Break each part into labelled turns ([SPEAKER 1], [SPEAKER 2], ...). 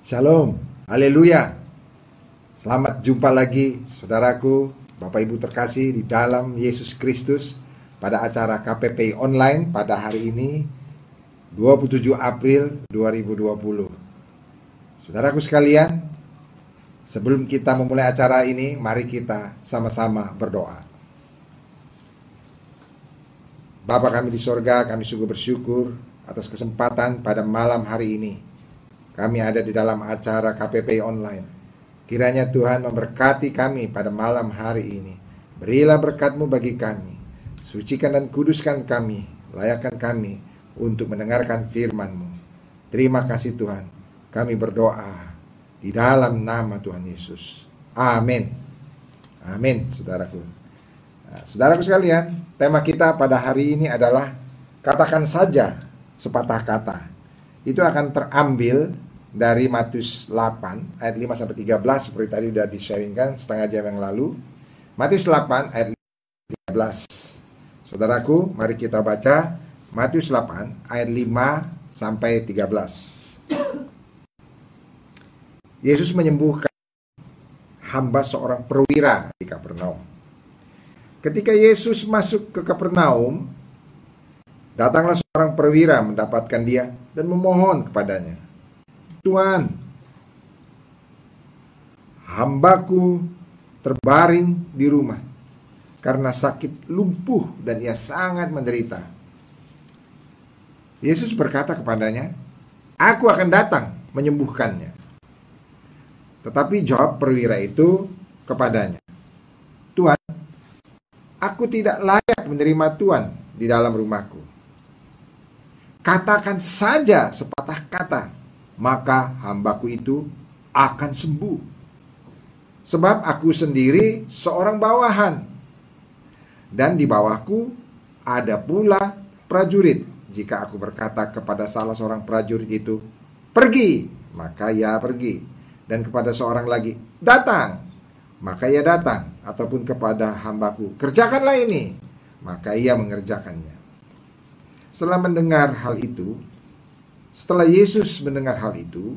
[SPEAKER 1] Shalom, haleluya. Selamat jumpa lagi, saudaraku, Bapak Ibu terkasih di dalam Yesus Kristus pada acara KPP online pada hari ini 27 April 2020. Saudaraku sekalian, sebelum kita memulai acara ini, mari kita sama-sama berdoa. Bapa kami di sorga, kami sungguh bersyukur atas kesempatan pada malam hari ini. Kami ada di dalam acara KPP online. Kiranya Tuhan memberkati kami pada malam hari ini. Berilah berkatmu bagi kami. Sucikan dan kuduskan kami. Layakkan kami untuk mendengarkan firman-Mu. Terima kasih Tuhan. Kami berdoa di dalam nama Tuhan Yesus. Amin. Amin, saudaraku. Nah, saudaraku sekalian, tema kita pada hari ini adalah katakan saja sepatah kata. Itu akan terambil dari Matius 8 ayat 5 sampai 13 seperti tadi sudah di-sharingkan setengah jam yang lalu. Matius 8 ayat 13. Saudaraku, mari kita baca Matius 8 ayat 5 sampai 13. Yesus menyembuhkan hamba seorang perwira di Kapernaum. Ketika Yesus masuk ke Kapernaum, Datanglah seorang perwira mendapatkan dia dan memohon kepadanya. Tuhan, hambaku terbaring di rumah karena sakit lumpuh dan ia sangat menderita. Yesus berkata kepadanya, Aku akan datang menyembuhkannya. Tetapi jawab perwira itu kepadanya, Tuhan, aku tidak layak menerima Tuhan di dalam rumahku. Katakan saja sepatah kata, maka hambaku itu akan sembuh. Sebab aku sendiri seorang bawahan, dan di bawahku ada pula prajurit. Jika aku berkata kepada salah seorang prajurit itu, "Pergi," maka ia pergi, dan kepada seorang lagi, "Datang," maka ia datang, ataupun kepada hambaku, "Kerjakanlah ini," maka ia mengerjakannya. Setelah mendengar hal itu, setelah Yesus mendengar hal itu,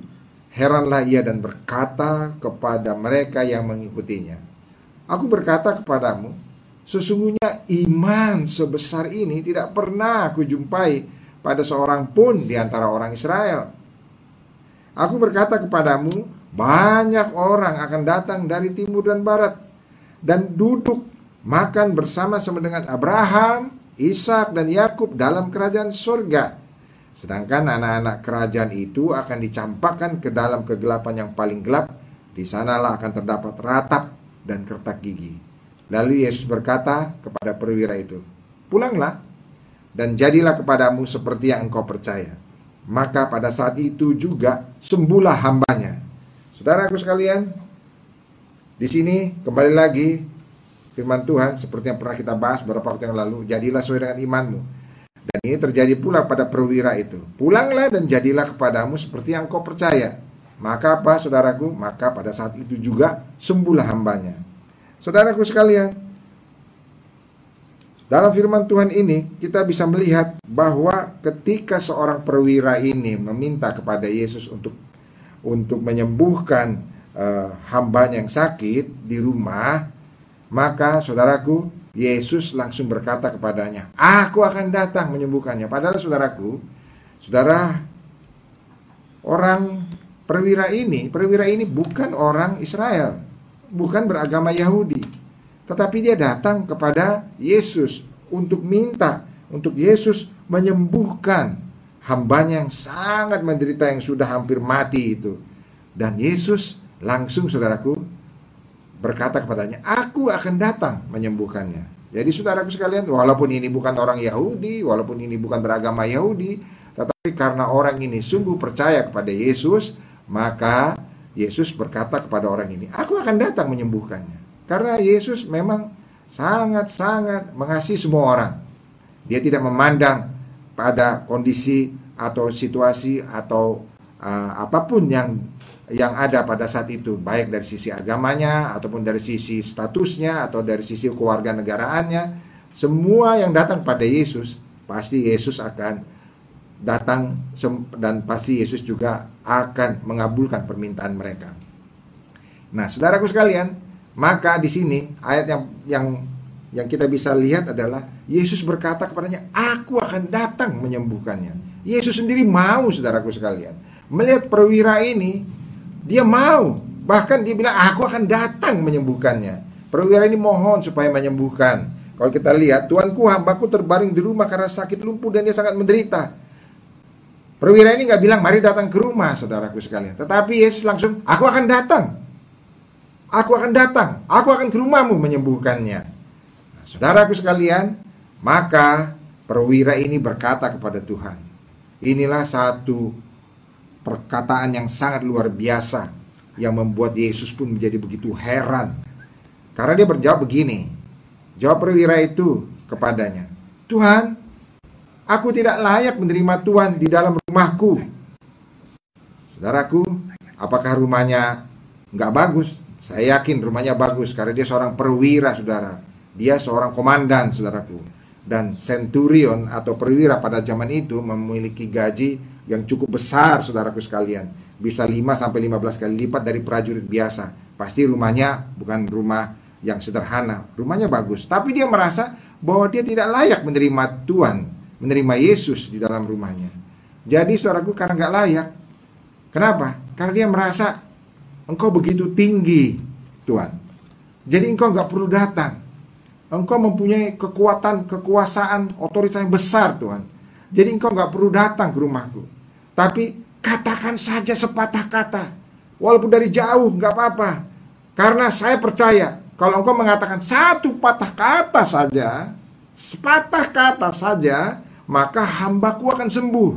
[SPEAKER 1] heranlah ia dan berkata kepada mereka yang mengikutinya, Aku berkata kepadamu, sesungguhnya iman sebesar ini tidak pernah aku jumpai pada seorang pun di antara orang Israel. Aku berkata kepadamu, banyak orang akan datang dari timur dan barat dan duduk makan bersama-sama dengan Abraham, Ishak dan Yakub dalam kerajaan surga. Sedangkan anak-anak kerajaan itu akan dicampakkan ke dalam kegelapan yang paling gelap. Di sanalah akan terdapat ratap dan kertak gigi. Lalu Yesus berkata kepada perwira itu, Pulanglah dan jadilah kepadamu seperti yang engkau percaya. Maka pada saat itu juga sembuhlah hambanya. Saudaraku sekalian, di sini kembali lagi firman Tuhan seperti yang pernah kita bahas beberapa waktu yang lalu, jadilah sesuai dengan imanmu. Dan ini terjadi pula pada perwira itu. Pulanglah dan jadilah kepadamu seperti yang kau percaya. Maka apa saudaraku? Maka pada saat itu juga sembuhlah hambanya. Saudaraku sekalian, dalam firman Tuhan ini kita bisa melihat bahwa ketika seorang perwira ini meminta kepada Yesus untuk untuk menyembuhkan uh, hambanya yang sakit di rumah, maka saudaraku, Yesus langsung berkata kepadanya, "Aku akan datang menyembuhkannya." Padahal saudaraku, saudara orang perwira ini, perwira ini bukan orang Israel, bukan beragama Yahudi. Tetapi dia datang kepada Yesus untuk minta untuk Yesus menyembuhkan hambanya yang sangat menderita yang sudah hampir mati itu. Dan Yesus langsung saudaraku berkata kepadanya, "Aku akan datang menyembuhkannya." Jadi saudaraku sekalian, walaupun ini bukan orang Yahudi, walaupun ini bukan beragama Yahudi, tetapi karena orang ini sungguh percaya kepada Yesus, maka Yesus berkata kepada orang ini, "Aku akan datang menyembuhkannya." Karena Yesus memang sangat-sangat mengasihi semua orang. Dia tidak memandang pada kondisi atau situasi atau uh, apa pun yang yang ada pada saat itu baik dari sisi agamanya ataupun dari sisi statusnya atau dari sisi kewarganegaraannya semua yang datang pada Yesus pasti Yesus akan datang dan pasti Yesus juga akan mengabulkan permintaan mereka. Nah, saudaraku sekalian, maka di sini ayat yang yang yang kita bisa lihat adalah Yesus berkata kepadanya, "Aku akan datang menyembuhkannya." Yesus sendiri mau, saudaraku sekalian. Melihat perwira ini, dia mau. Bahkan dia bilang, "Aku akan datang menyembuhkannya." Perwira ini mohon supaya menyembuhkan. Kalau kita lihat, Tuanku hambaku terbaring di rumah karena sakit lumpuh dan dia sangat menderita. Perwira ini nggak bilang, mari datang ke rumah, saudaraku sekalian. Tetapi Yesus langsung, aku akan datang. Aku akan datang, aku akan ke rumahmu menyembuhkannya. Nah, saudaraku sekalian, maka perwira ini berkata kepada Tuhan, inilah satu perkataan yang sangat luar biasa yang membuat Yesus pun menjadi begitu heran. Karena dia berjawab begini, jawab perwira itu kepadanya, Tuhan, aku tidak layak menerima Tuhan di dalam rumahku. Saudaraku, apakah rumahnya nggak bagus? Saya yakin rumahnya bagus karena dia seorang perwira, saudara. Dia seorang komandan, saudaraku. Dan centurion atau perwira pada zaman itu memiliki gaji yang cukup besar, saudaraku sekalian. Bisa 5 sampai 15 kali lipat dari prajurit biasa. Pasti rumahnya bukan rumah yang sederhana, rumahnya bagus. Tapi dia merasa bahwa dia tidak layak menerima Tuhan, menerima Yesus di dalam rumahnya. Jadi saudaraku karena nggak layak. Kenapa? Karena dia merasa Engkau begitu tinggi, Tuhan. Jadi engkau nggak perlu datang. Engkau mempunyai kekuatan, kekuasaan, otoritas yang besar, Tuhan. Jadi engkau nggak perlu datang ke rumahku. Tapi katakan saja sepatah kata. Walaupun dari jauh, nggak apa-apa. Karena saya percaya, kalau engkau mengatakan satu patah kata saja, sepatah kata saja, maka hambaku akan sembuh.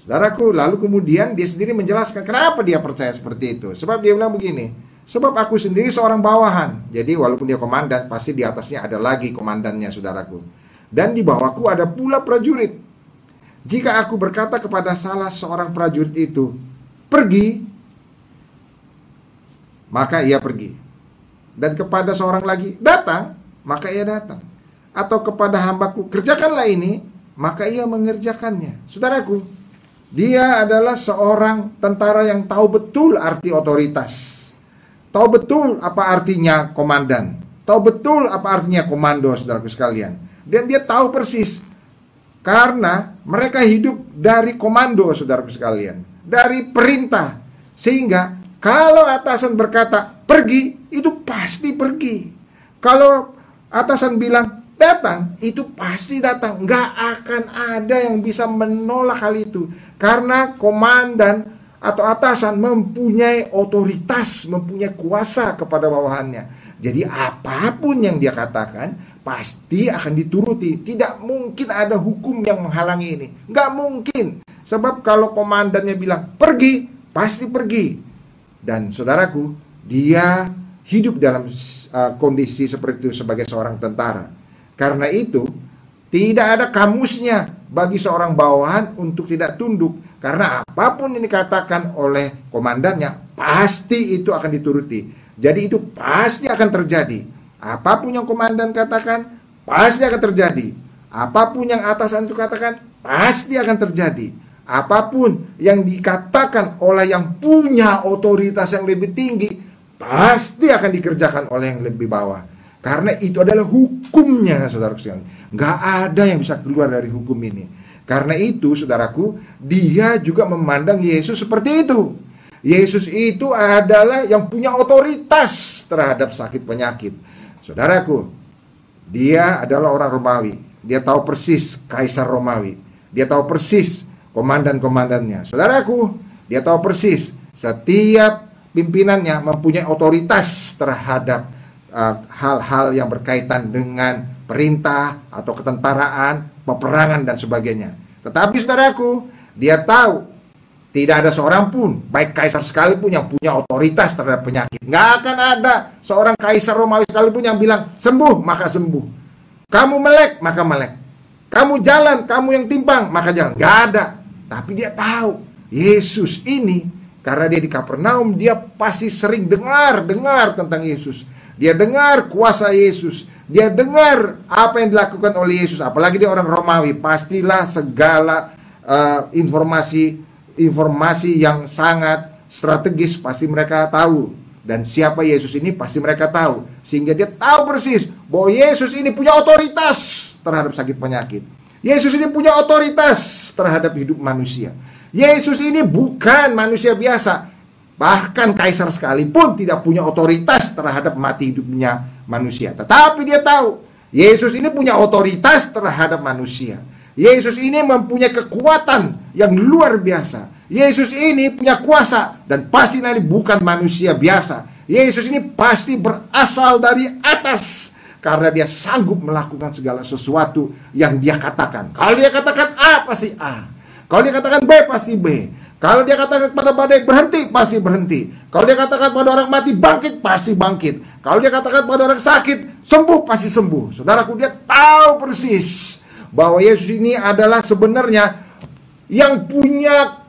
[SPEAKER 1] Saudaraku, lalu kemudian dia sendiri menjelaskan kenapa dia percaya seperti itu. Sebab dia bilang begini, sebab aku sendiri seorang bawahan. Jadi walaupun dia komandan, pasti di atasnya ada lagi komandannya, saudaraku. Dan di bawahku ada pula prajurit. Jika aku berkata kepada salah seorang prajurit itu, pergi, maka ia pergi. Dan kepada seorang lagi, datang, maka ia datang. Atau kepada hambaku, kerjakanlah ini, maka ia mengerjakannya. Saudaraku, dia adalah seorang tentara yang tahu betul arti otoritas. Tahu betul apa artinya komandan. Tahu betul apa artinya komando, saudaraku sekalian. Dan dia tahu persis. Karena mereka hidup dari komando, saudaraku sekalian. Dari perintah. Sehingga kalau atasan berkata pergi, itu pasti pergi. Kalau atasan bilang datang, itu pasti datang. Nggak akan ada yang bisa menolak hal itu. Karena komandan atau atasan mempunyai otoritas, mempunyai kuasa kepada bawahannya. Jadi apa pun yang dia katakan, pasti akan dituruti. Tidak mungkin ada hukum yang menghalangi ini. Nggak mungkin. Sebab kalau komandannya bilang, pergi, pasti pergi. Dan saudaraku, dia hidup dalam uh, kondisi seperti itu sebagai seorang tentara karena itu, tidak ada kamusnya bagi seorang bawahan untuk tidak tunduk. Karena apa pun yang dikatakan oleh komandannya, pasti itu akan dituruti. Jadi itu pasti akan terjadi. Apa pun yang komandan katakan, pasti akan terjadi. Apa pun yang atasan itu katakan, pasti akan terjadi. Apa pun yang dikatakan oleh yang punya otoritas yang lebih tinggi, pasti akan dikerjakan oleh yang lebih bawah. Karena itu adalah hukumnya, saudara sekalian. Nggak ada yang bisa keluar dari hukum ini. Karena itu, saudaraku, dia juga memandang Yesus seperti itu. Yesus itu adalah yang punya otoritas terhadap sakit penyakit. Saudaraku, dia adalah orang Romawi. Dia tahu persis kaisar Romawi. Dia tahu persis komandan-komandannya. Saudaraku, dia tahu persis setiap pimpinannya mempunyai otoritas terhadap Uh, hal-hal uh, yang berkaitan dengan perintah atau ketentaraan, peperangan dan sebagainya. Tetapi saudaraku, dia tahu tidak ada seorang pun, baik kaisar sekalipun yang punya otoritas terhadap penyakit. Nggak akan ada seorang kaisar Romawi sekalipun yang bilang sembuh maka sembuh. Kamu melek maka melek. Kamu jalan, kamu yang timpang maka jalan. Nggak ada. Tapi dia tahu Yesus ini karena dia di Kapernaum dia pasti sering dengar dengar tentang Yesus. Dia dengar kuasa Yesus. Dia dengar apa yang dilakukan oleh Yesus. Apalagi dia orang Romawi. Pastilah segala uh, informasi informasi yang sangat strategis pasti mereka tahu dan siapa Yesus ini pasti mereka tahu sehingga dia tahu persis bahwa Yesus ini punya otoritas terhadap sakit penyakit. Yesus ini punya otoritas terhadap hidup manusia. Yesus ini bukan manusia biasa. Bahkan kaisar sekalipun tidak punya otoritas terhadap mati hidupnya manusia. Tetapi dia tahu Yesus ini punya otoritas terhadap manusia. Yesus ini mempunyai kekuatan yang luar biasa. Yesus ini punya kuasa dan pasti nanti bukan manusia biasa. Yesus ini pasti berasal dari atas karena dia sanggup melakukan segala sesuatu yang dia katakan. Kalau dia katakan A pasti A. Kalau dia katakan B pasti B. Kalau dia katakan kepada badai berhenti, pasti berhenti. Kalau dia katakan pada orang mati bangkit, pasti bangkit. Kalau dia katakan pada orang sakit sembuh, pasti sembuh. Saudaraku, dia tahu persis bahwa Yesus ini adalah sebenarnya yang punya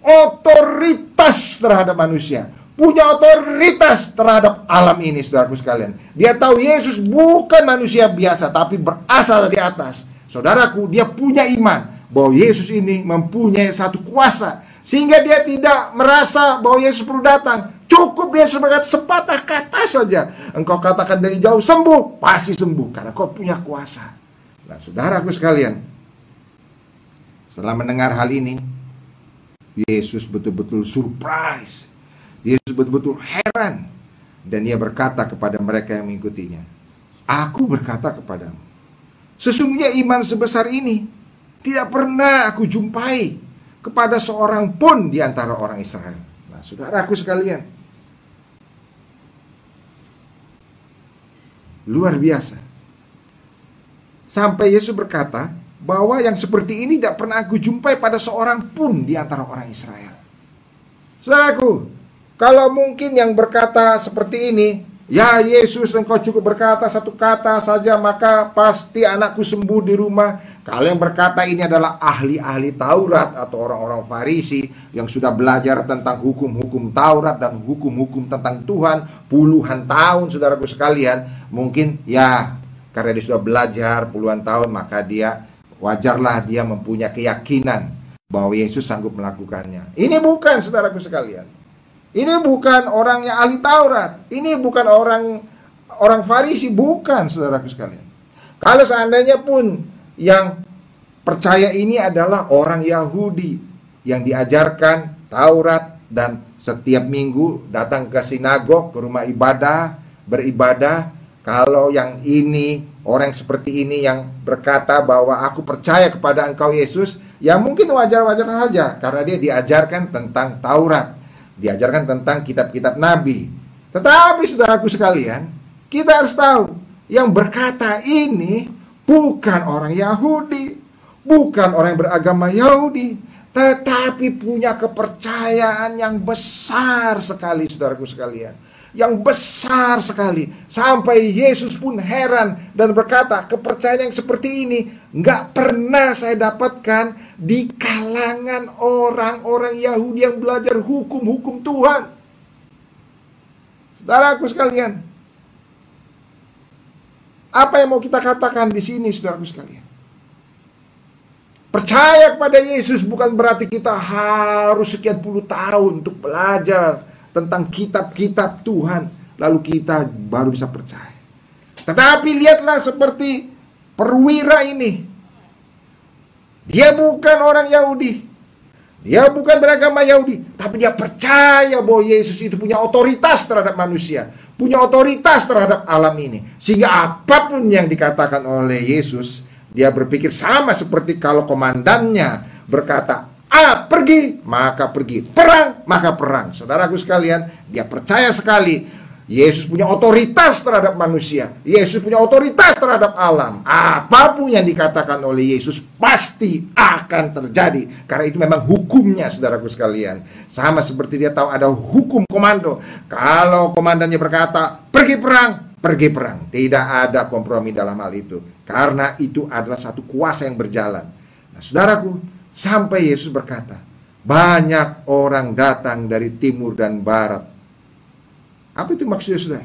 [SPEAKER 1] otoritas terhadap manusia punya otoritas terhadap alam ini saudaraku sekalian. Dia tahu Yesus bukan manusia biasa tapi berasal dari atas. Saudaraku, dia punya iman bahwa Yesus ini mempunyai satu kuasa sehingga dia tidak merasa bahwa Yesus perlu datang. Cukup dia sebagai sepatah kata saja. Engkau katakan dari jauh sembuh, pasti sembuh karena kau punya kuasa. Nah, saudaraku sekalian, setelah mendengar hal ini, Yesus betul-betul surprise Yesus betul-betul heran dan ia berkata kepada mereka yang mengikutinya, Aku berkata kepadamu, sesungguhnya iman sebesar ini tidak pernah aku jumpai kepada seorang pun di antara orang Israel. Nah, saudaraku sekalian, luar biasa. Sampai Yesus berkata bahwa yang seperti ini tidak pernah aku jumpai pada seorang pun di antara orang Israel. Saudaraku, kalau mungkin yang berkata seperti ini, ya Yesus engkau cukup berkata satu kata saja maka pasti anakku sembuh di rumah. Kalau yang berkata ini adalah ahli-ahli Taurat atau orang-orang Farisi yang sudah belajar tentang hukum-hukum Taurat dan hukum-hukum tentang Tuhan puluhan tahun saudaraku sekalian, mungkin ya karena dia sudah belajar puluhan tahun maka dia wajarlah dia mempunyai keyakinan bahwa Yesus sanggup melakukannya. Ini bukan saudaraku sekalian. Ini bukan orang yang ahli Taurat. Ini bukan orang orang Farisi, bukan saudaraku sekalian. Kalau seandainya pun yang percaya ini adalah orang Yahudi yang diajarkan Taurat dan setiap minggu datang ke sinagog, ke rumah ibadah, beribadah. Kalau yang ini orang seperti ini yang berkata bahwa aku percaya kepada engkau Yesus, ya mungkin wajar-wajar saja karena dia diajarkan tentang Taurat diajarkan tentang kitab-kitab nabi. Tetapi saudaraku sekalian, kita harus tahu yang berkata ini bukan orang Yahudi, bukan orang yang beragama Yahudi, tetapi punya kepercayaan yang besar sekali saudaraku sekalian yang besar sekali sampai Yesus pun heran dan berkata kepercayaan yang seperti ini nggak pernah saya dapatkan di kalangan orang-orang Yahudi yang belajar hukum-hukum Tuhan. Saudaraku sekalian, apa yang mau kita katakan di sini, saudaraku sekalian? Percaya kepada Yesus bukan berarti kita harus sekian puluh tahun untuk belajar tentang kitab-kitab Tuhan, lalu kita baru bisa percaya. Tetapi lihatlah seperti perwira ini. Dia bukan orang Yahudi. Dia bukan beragama Yahudi, tapi dia percaya bahwa Yesus itu punya otoritas terhadap manusia, punya otoritas terhadap alam ini. Sehingga apa pun yang dikatakan oleh Yesus, dia berpikir sama seperti kalau komandannya berkata, A pergi, maka pergi. Perang, maka perang. Saudaraku sekalian, dia percaya sekali Yesus punya otoritas terhadap manusia. Yesus punya otoritas terhadap alam. Apa pun yang dikatakan oleh Yesus pasti akan terjadi. Karena itu memang hukumnya saudaraku sekalian. Sama seperti dia tahu ada hukum komando. Kalau komandannya berkata, pergi perang, pergi perang. Tidak ada kompromi dalam hal itu. Karena itu adalah satu kuasa yang berjalan. Nah saudaraku, Sampai Yesus berkata, banyak orang datang dari timur dan barat. Apa itu maksudnya sudah?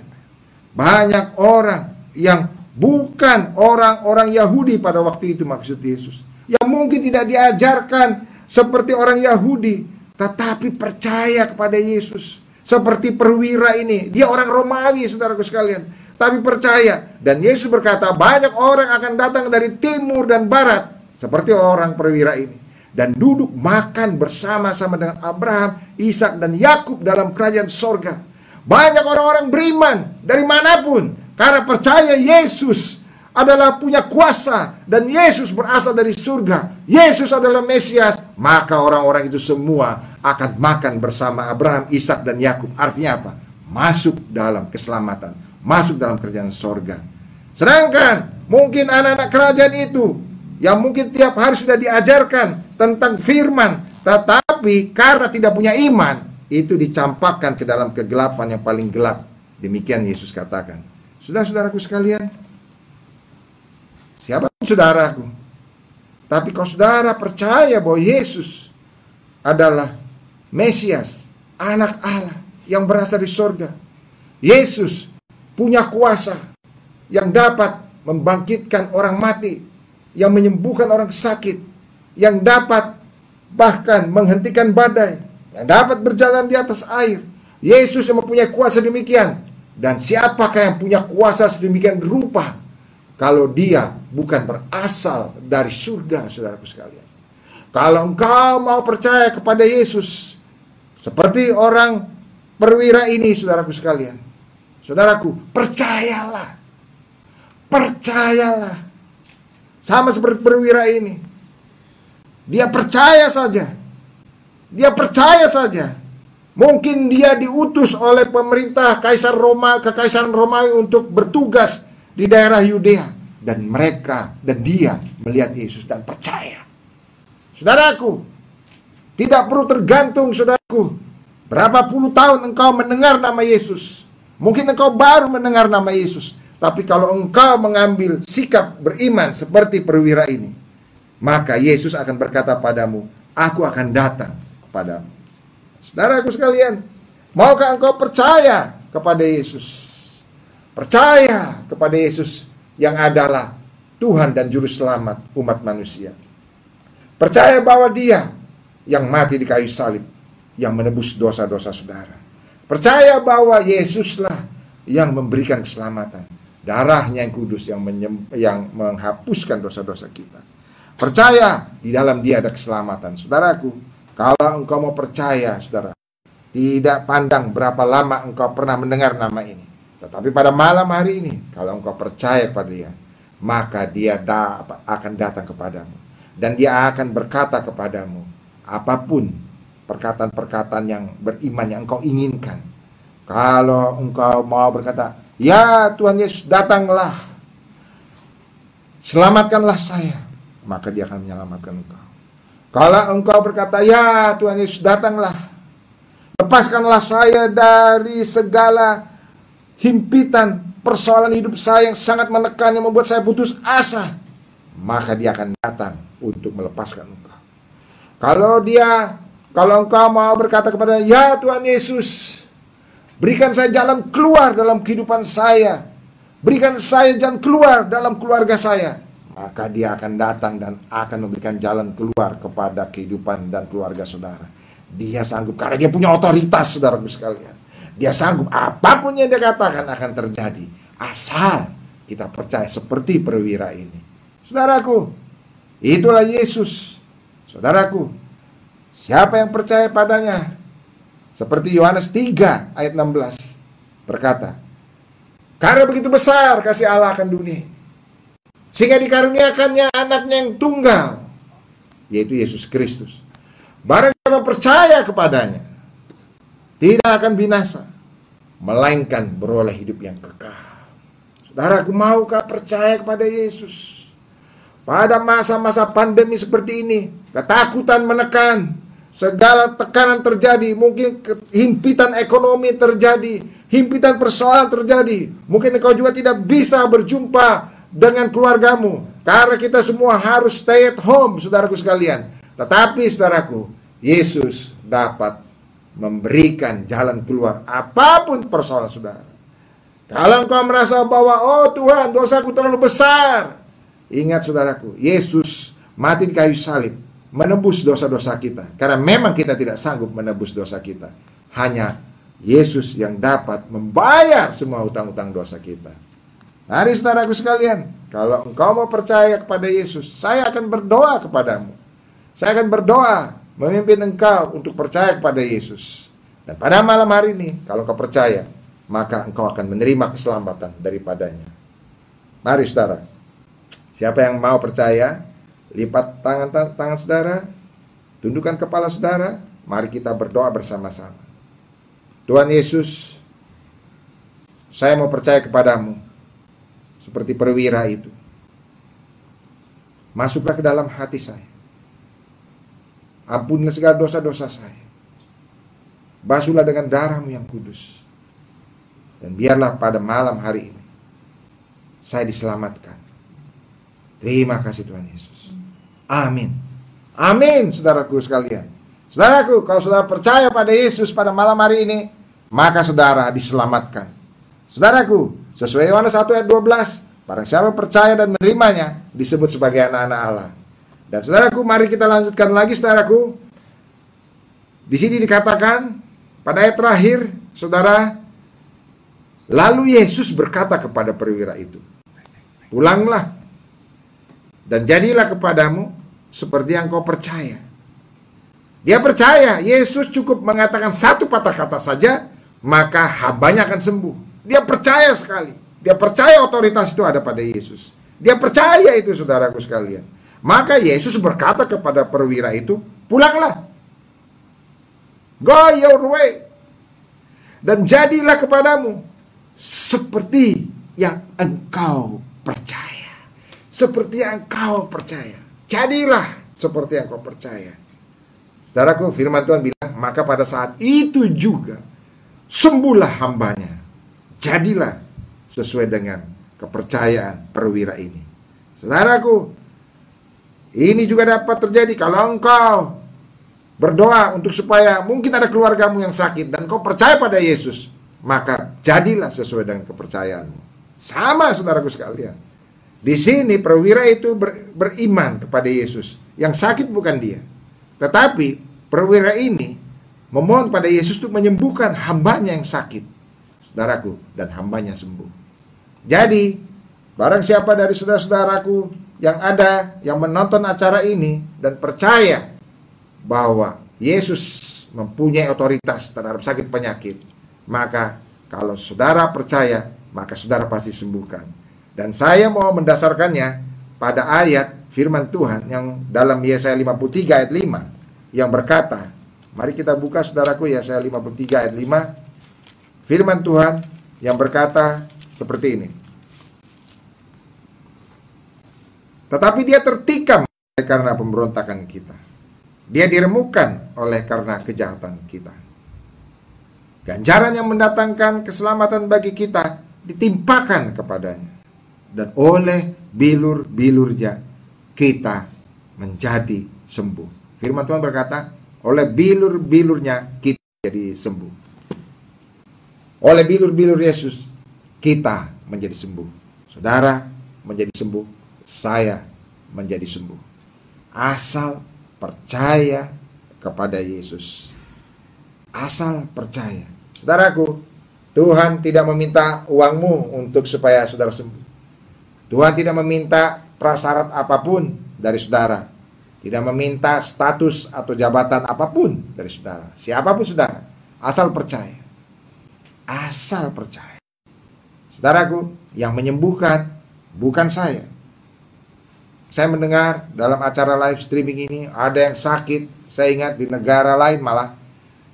[SPEAKER 1] Banyak orang yang bukan orang-orang Yahudi pada waktu itu maksud Yesus. yang mungkin tidak diajarkan seperti orang Yahudi, tetapi percaya kepada Yesus. Seperti perwira ini, dia orang Romawi, saudaraku sekalian, tapi percaya. Dan Yesus berkata, banyak orang akan datang dari timur dan barat, seperti orang perwira ini. Dan duduk makan bersama-sama dengan Abraham, Ishak dan Yakub dalam kerajaan sorga. Banyak orang-orang beriman dari mana pun, karena percaya Yesus adalah punya kuasa dan Yesus berasal dari surga. Yesus adalah Mesias, maka orang-orang itu semua akan makan bersama Abraham, Ishak dan Yakub. Artinya apa? Masuk dalam keselamatan, masuk dalam kerjaan sorga. Sedangkan mungkin anak-anak kerajaan itu yang mungkin tiap hari sudah diajarkan tentang firman, tetapi karena tidak punya iman, itu dicampakkan ke dalam kegelapan yang paling gelap. Demikian Yesus katakan. Sudah saudaraku sekalian, Siapa saudaraku. Tapi kalau saudara percaya bahwa Yesus adalah Mesias, anak Allah yang berasal dari sorga. Yesus punya kuasa yang dapat membangkitkan orang mati, yang menyembuhkan orang sakit, yang dapat bahkan menghentikan badai, yang dapat berjalan di atas air. Yesus yang mempunyai kuasa demikian. Dan siapakah yang punya kuasa sedemikian rupa kalau dia bukan berasal dari surga, saudaraku sekalian. Kalau engkau mau percaya kepada Yesus, seperti orang perwira ini, saudaraku sekalian. Saudaraku, percayalah. Percayalah. Sama seperti perwira ini. Dia percaya saja. Dia percaya saja. Mungkin dia diutus oleh pemerintah Kaisar Roma, kekaisaran Romawi untuk bertugas di daerah Yudea dan mereka dan dia melihat Yesus dan percaya. Saudaraku, tidak perlu tergantung saudaraku. Berapa puluh tahun engkau mendengar nama Yesus. Mungkin engkau baru mendengar nama Yesus. Tapi kalau engkau mengambil sikap beriman seperti perwira ini. Maka Yesus akan berkata padamu, aku akan datang kepadamu. Saudaraku sekalian, maukah engkau percaya kepada Yesus? Percaya kepada Yesus yang adalah Tuhan dan Juru Selamat umat manusia. Percaya bahwa dia yang mati di kayu salib, yang menebus dosa-dosa saudara. Percaya bahwa Yesuslah yang memberikan keselamatan. Darahnya yang kudus yang, menyem, yang menghapuskan dosa-dosa kita. Percaya di dalam dia ada keselamatan. Saudaraku, kalau engkau mau percaya, saudara, tidak pandang berapa lama engkau pernah mendengar nama ini. Tetapi pada malam hari ini, kalau engkau percaya kepada dia, maka dia da akan datang kepadamu. Dan dia akan berkata kepadamu, apa pun perkataan-perkataan yang beriman yang engkau inginkan. Kalau engkau mau berkata, ya Tuhan Yesus datanglah, selamatkanlah saya, maka dia akan menyelamatkan engkau. Kalau engkau berkata, ya Tuhan Yesus datanglah, lepaskanlah saya dari segala himpitan persoalan hidup saya yang sangat menekan yang membuat saya putus asa, maka dia akan datang untuk melepaskan engkau. Kalau dia, kalau engkau mau berkata kepada ya Tuhan Yesus, berikan saya jalan keluar dalam kehidupan saya, berikan saya jalan keluar dalam keluarga saya, maka dia akan datang dan akan memberikan jalan keluar kepada kehidupan dan keluarga saudara. Dia sanggup karena dia punya otoritas saudaraku sekalian. Dia sanggup apa pun yang dia katakan akan terjadi. Asal kita percaya seperti perwira ini. Saudaraku, itulah Yesus. Saudaraku, siapa yang percaya padanya? Seperti Yohanes 3 ayat 16 berkata, Karena begitu besar kasih Allah akan dunia, sehingga dikaruniakannya anaknya yang tunggal, yaitu Yesus Kristus. Barang siapa percaya kepadanya, tidak akan binasa, melainkan beroleh hidup yang kekal. Saudaraku, maukah percaya kepada Yesus? Pada masa-masa pandemi seperti ini, ketakutan menekan, segala tekanan terjadi, mungkin himpitan ekonomi terjadi, himpitan persoalan terjadi. Mungkin engkau juga tidak bisa berjumpa dengan keluargamu karena kita semua harus stay at home, saudaraku sekalian. Tetapi saudaraku, Yesus dapat memberikan jalan keluar apa pun persoalan saudara. Kalau engkau merasa bahwa oh Tuhan dosaku terlalu besar, ingat saudaraku, Yesus mati di kayu salib, menebus dosa-dosa kita. Karena memang kita tidak sanggup menebus dosa kita. Hanya Yesus yang dapat membayar semua utang-utang dosa kita. Mari saudaraku sekalian, kalau engkau mau percaya kepada Yesus, saya akan berdoa kepadamu. Saya akan berdoa memimpin engkau untuk percaya kepada Yesus. Dan pada malam hari ini, kalau kau percaya, maka engkau akan menerima keselamatan daripadanya. Mari saudara, siapa yang mau percaya, lipat tangan tangan saudara, tundukkan kepala saudara, mari kita berdoa bersama-sama. Tuhan Yesus, saya mau percaya kepadamu, seperti perwira itu. Masuklah ke dalam hati saya. Ampunilah segala dosa-dosa saya. Basuhlah dengan darahmu yang kudus. Dan biarlah pada malam hari ini saya diselamatkan. Terima kasih Tuhan Yesus. Amin. Amin, saudaraku sekalian. Saudaraku, kalau saudara percaya pada Yesus pada malam hari ini, maka saudara diselamatkan. Saudaraku, sesuai Yohanes 1 ayat 12, barang siapa percaya dan menerimanya disebut sebagai anak-anak Allah. Dan saudaraku, mari kita lanjutkan lagi saudaraku. Di sini dikatakan pada ayat terakhir, saudara, lalu Yesus berkata kepada perwira itu, "Pulanglah dan jadilah kepadamu seperti yang kau percaya." Dia percaya Yesus cukup mengatakan satu patah kata saja, maka hambanya akan sembuh. Dia percaya sekali. Dia percaya otoritas itu ada pada Yesus. Dia percaya itu saudaraku sekalian. Maka Yesus berkata kepada perwira itu, pulanglah. Go your way. Dan jadilah kepadamu seperti yang engkau percaya. Seperti yang engkau percaya. Jadilah seperti yang engkau percaya. Saudaraku, firman Tuhan bilang, maka pada saat itu juga sembuhlah hambanya. Jadilah sesuai dengan kepercayaan perwira ini. Saudaraku, ini juga dapat terjadi kalau engkau berdoa untuk supaya mungkin ada keluargamu yang sakit dan kau percaya pada Yesus, maka jadilah sesuai dengan kepercayaanmu. Sama saudaraku sekalian. Di sini perwira itu ber, beriman kepada Yesus. Yang sakit bukan dia. Tetapi perwira ini memohon pada Yesus untuk menyembuhkan hambanya yang sakit. Saudaraku, dan hambanya sembuh. Jadi, barang siapa dari saudara-saudaraku yang ada yang menonton acara ini dan percaya bahwa Yesus mempunyai otoritas terhadap sakit penyakit, maka kalau saudara percaya, maka saudara pasti sembuhkan. Dan saya mau mendasarkannya pada ayat firman Tuhan yang dalam Yesaya 53 ayat 5 yang berkata, mari kita buka saudaraku Yesaya 53 ayat 5. Firman Tuhan yang berkata seperti ini. Tetapi dia tertikam karena pemberontakan kita. Dia diremukkan oleh karena kejahatan kita. Ganjaran yang mendatangkan keselamatan bagi kita ditimpakan kepadanya. Dan oleh bilur-bilurnya kita menjadi sembuh. Firman Tuhan berkata, oleh bilur-bilurnya kita jadi sembuh. Oleh bilur-bilur Yesus kita menjadi sembuh. Saudara menjadi sembuh saya menjadi sembuh. Asal percaya kepada Yesus. Asal percaya. Saudaraku, Tuhan tidak meminta uangmu untuk supaya saudara sembuh. Tuhan tidak meminta prasyarat apa pun dari saudara. Tidak meminta status atau jabatan apa pun dari saudara. Siapa pun saudara. Asal percaya. Asal percaya. Saudaraku, yang menyembuhkan bukan saya, saya mendengar dalam acara live streaming ini ada yang sakit, saya ingat di negara lain malah,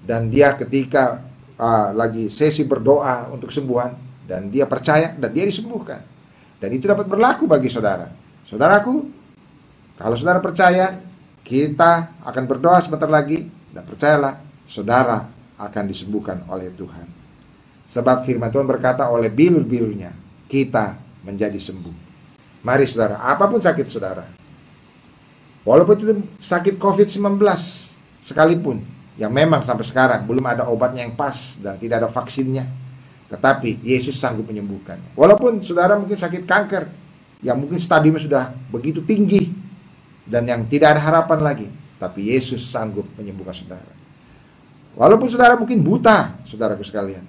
[SPEAKER 1] dan dia ketika uh, lagi sesi berdoa untuk kesembuhan, dan dia percaya dan dia disembuhkan. Dan itu dapat berlaku bagi saudara. Saudaraku, kalau saudara percaya, kita akan berdoa sebentar lagi, dan percayalah, saudara akan disembuhkan oleh Tuhan. Sebab firman Tuhan berkata oleh bilur-bilurnya, kita menjadi sembuh. Mari saudara, apa pun sakit saudara. Walaupun itu sakit COVID-19 sekalipun, yang memang sampai sekarang belum ada obatnya yang pas dan tidak ada vaksinnya. Tetapi Yesus sanggup menyembuhkannya. Walaupun saudara mungkin sakit kanker, yang mungkin stadiumnya sudah begitu tinggi, dan yang tidak ada harapan lagi. Tapi Yesus sanggup menyembuhkan saudara. Walaupun saudara mungkin buta, saudaraku sekalian.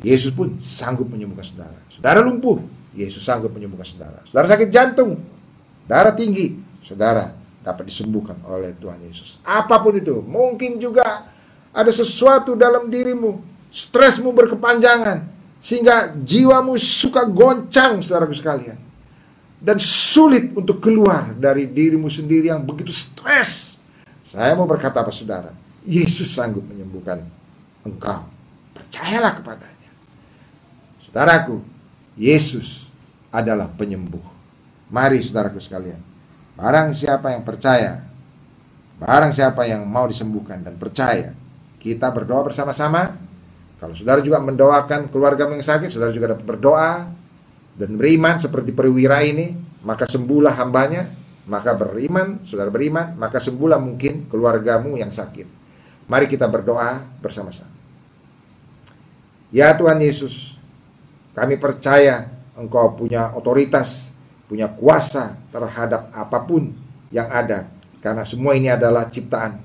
[SPEAKER 1] Yesus pun sanggup menyembuhkan saudara. Saudara lumpuh, Yesus sanggup menyembuhkan saudara. Saudara sakit jantung, darah tinggi, saudara dapat disembuhkan oleh Tuhan Yesus. Apa pun itu, mungkin juga ada sesuatu dalam dirimu, stresmu berkepanjangan, sehingga jiwamu suka goncang, saudaraku sekalian. Dan sulit untuk keluar dari dirimu sendiri yang begitu stres. Saya mau berkata apa saudara? Yesus sanggup menyembuhkan engkau. Percayalah kepadanya. Saudaraku, Yesus adalah penyembuh. Mari saudaraku sekalian. Barang siapa yang percaya, barang siapa yang mau disembuhkan dan percaya, kita berdoa bersama-sama kalau saudara juga mendoakan keluarga yang sakit, saudara juga dapat berdoa dan beriman seperti perwira ini, maka sembuhlah hambanya, maka beriman, saudara beriman, maka sembuhlah mungkin keluargamu yang sakit. Mari kita berdoa bersama-sama. Ya Tuhan Yesus, kami percaya Engkau punya otoritas, punya kuasa terhadap apa pun yang ada, karena semua ini adalah ciptaan,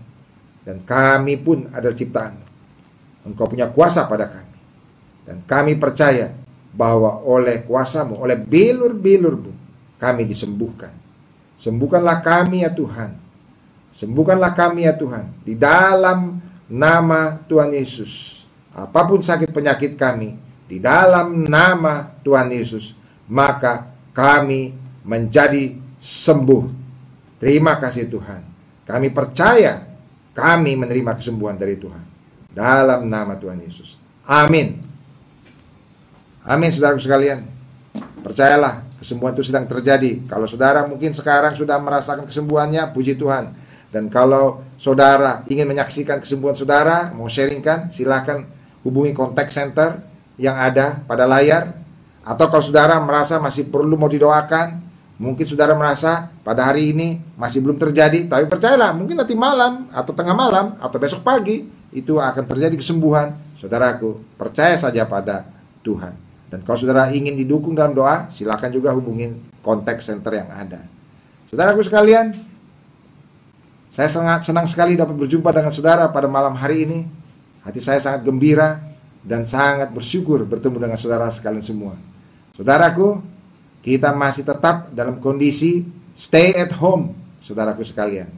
[SPEAKER 1] dan kami pun adalah ciptaan. Engkau punya kuasa pada kami. Dan kami percaya bahwa oleh kuasamu, oleh bilur-bilurmu, kami disembuhkan. Sembuhkanlah kami ya Tuhan. Sembuhkanlah kami ya Tuhan. Di dalam nama Tuhan Yesus. Apa pun sakit penyakit kami, di dalam nama Tuhan Yesus, maka kami menjadi sembuh. Terima kasih Tuhan. Kami percaya kami menerima kesembuhan dari Tuhan. Dalam nama Tuhan Yesus. Amin. Amin saudara sekalian. Percayalah kesembuhan itu sedang terjadi. Kalau saudara mungkin sekarang sudah merasakan kesembuhannya, puji Tuhan. Dan kalau saudara ingin menyaksikan kesembuhan saudara, mau sharingkan, silakan hubungi kontak center yang ada pada layar. Atau kalau saudara merasa masih perlu mau didoakan, mungkin saudara merasa pada hari ini masih belum terjadi, tapi percayalah, mungkin nanti malam atau tengah malam atau besok pagi itu akan terjadi kesembuhan. Saudaraku, percaya saja pada Tuhan. Dan kalau saudara ingin didukung dalam doa, silakan juga hubungin kontak center yang ada. Saudaraku sekalian, saya sangat senang sekali dapat berjumpa dengan saudara pada malam hari ini. Hati saya sangat gembira dan sangat bersyukur bertemu dengan saudara sekalian semua. Saudaraku, kita masih tetap dalam kondisi stay at home, saudaraku sekalian.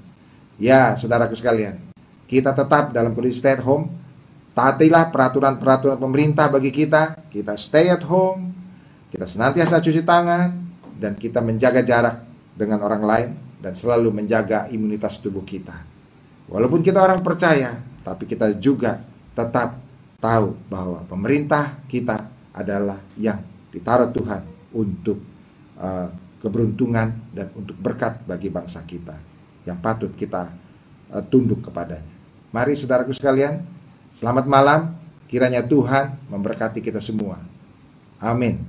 [SPEAKER 1] Ya, saudaraku sekalian. Kita tetap dalam kondisi stay at home. Taatilah peraturan-peraturan pemerintah bagi kita. Kita stay at home. Kita senantiasa cuci tangan. Dan kita menjaga jarak dengan orang lain. Dan selalu menjaga imunitas tubuh kita. Walaupun kita orang percaya. Tapi kita juga tetap tahu bahwa pemerintah kita adalah yang ditaruh Tuhan untuk uh, keberuntungan dan untuk berkat bagi bangsa kita yang patut kita uh, tunduk kepadanya. Mari saudaraku sekalian, selamat malam. Kiranya Tuhan memberkati kita semua. Amin.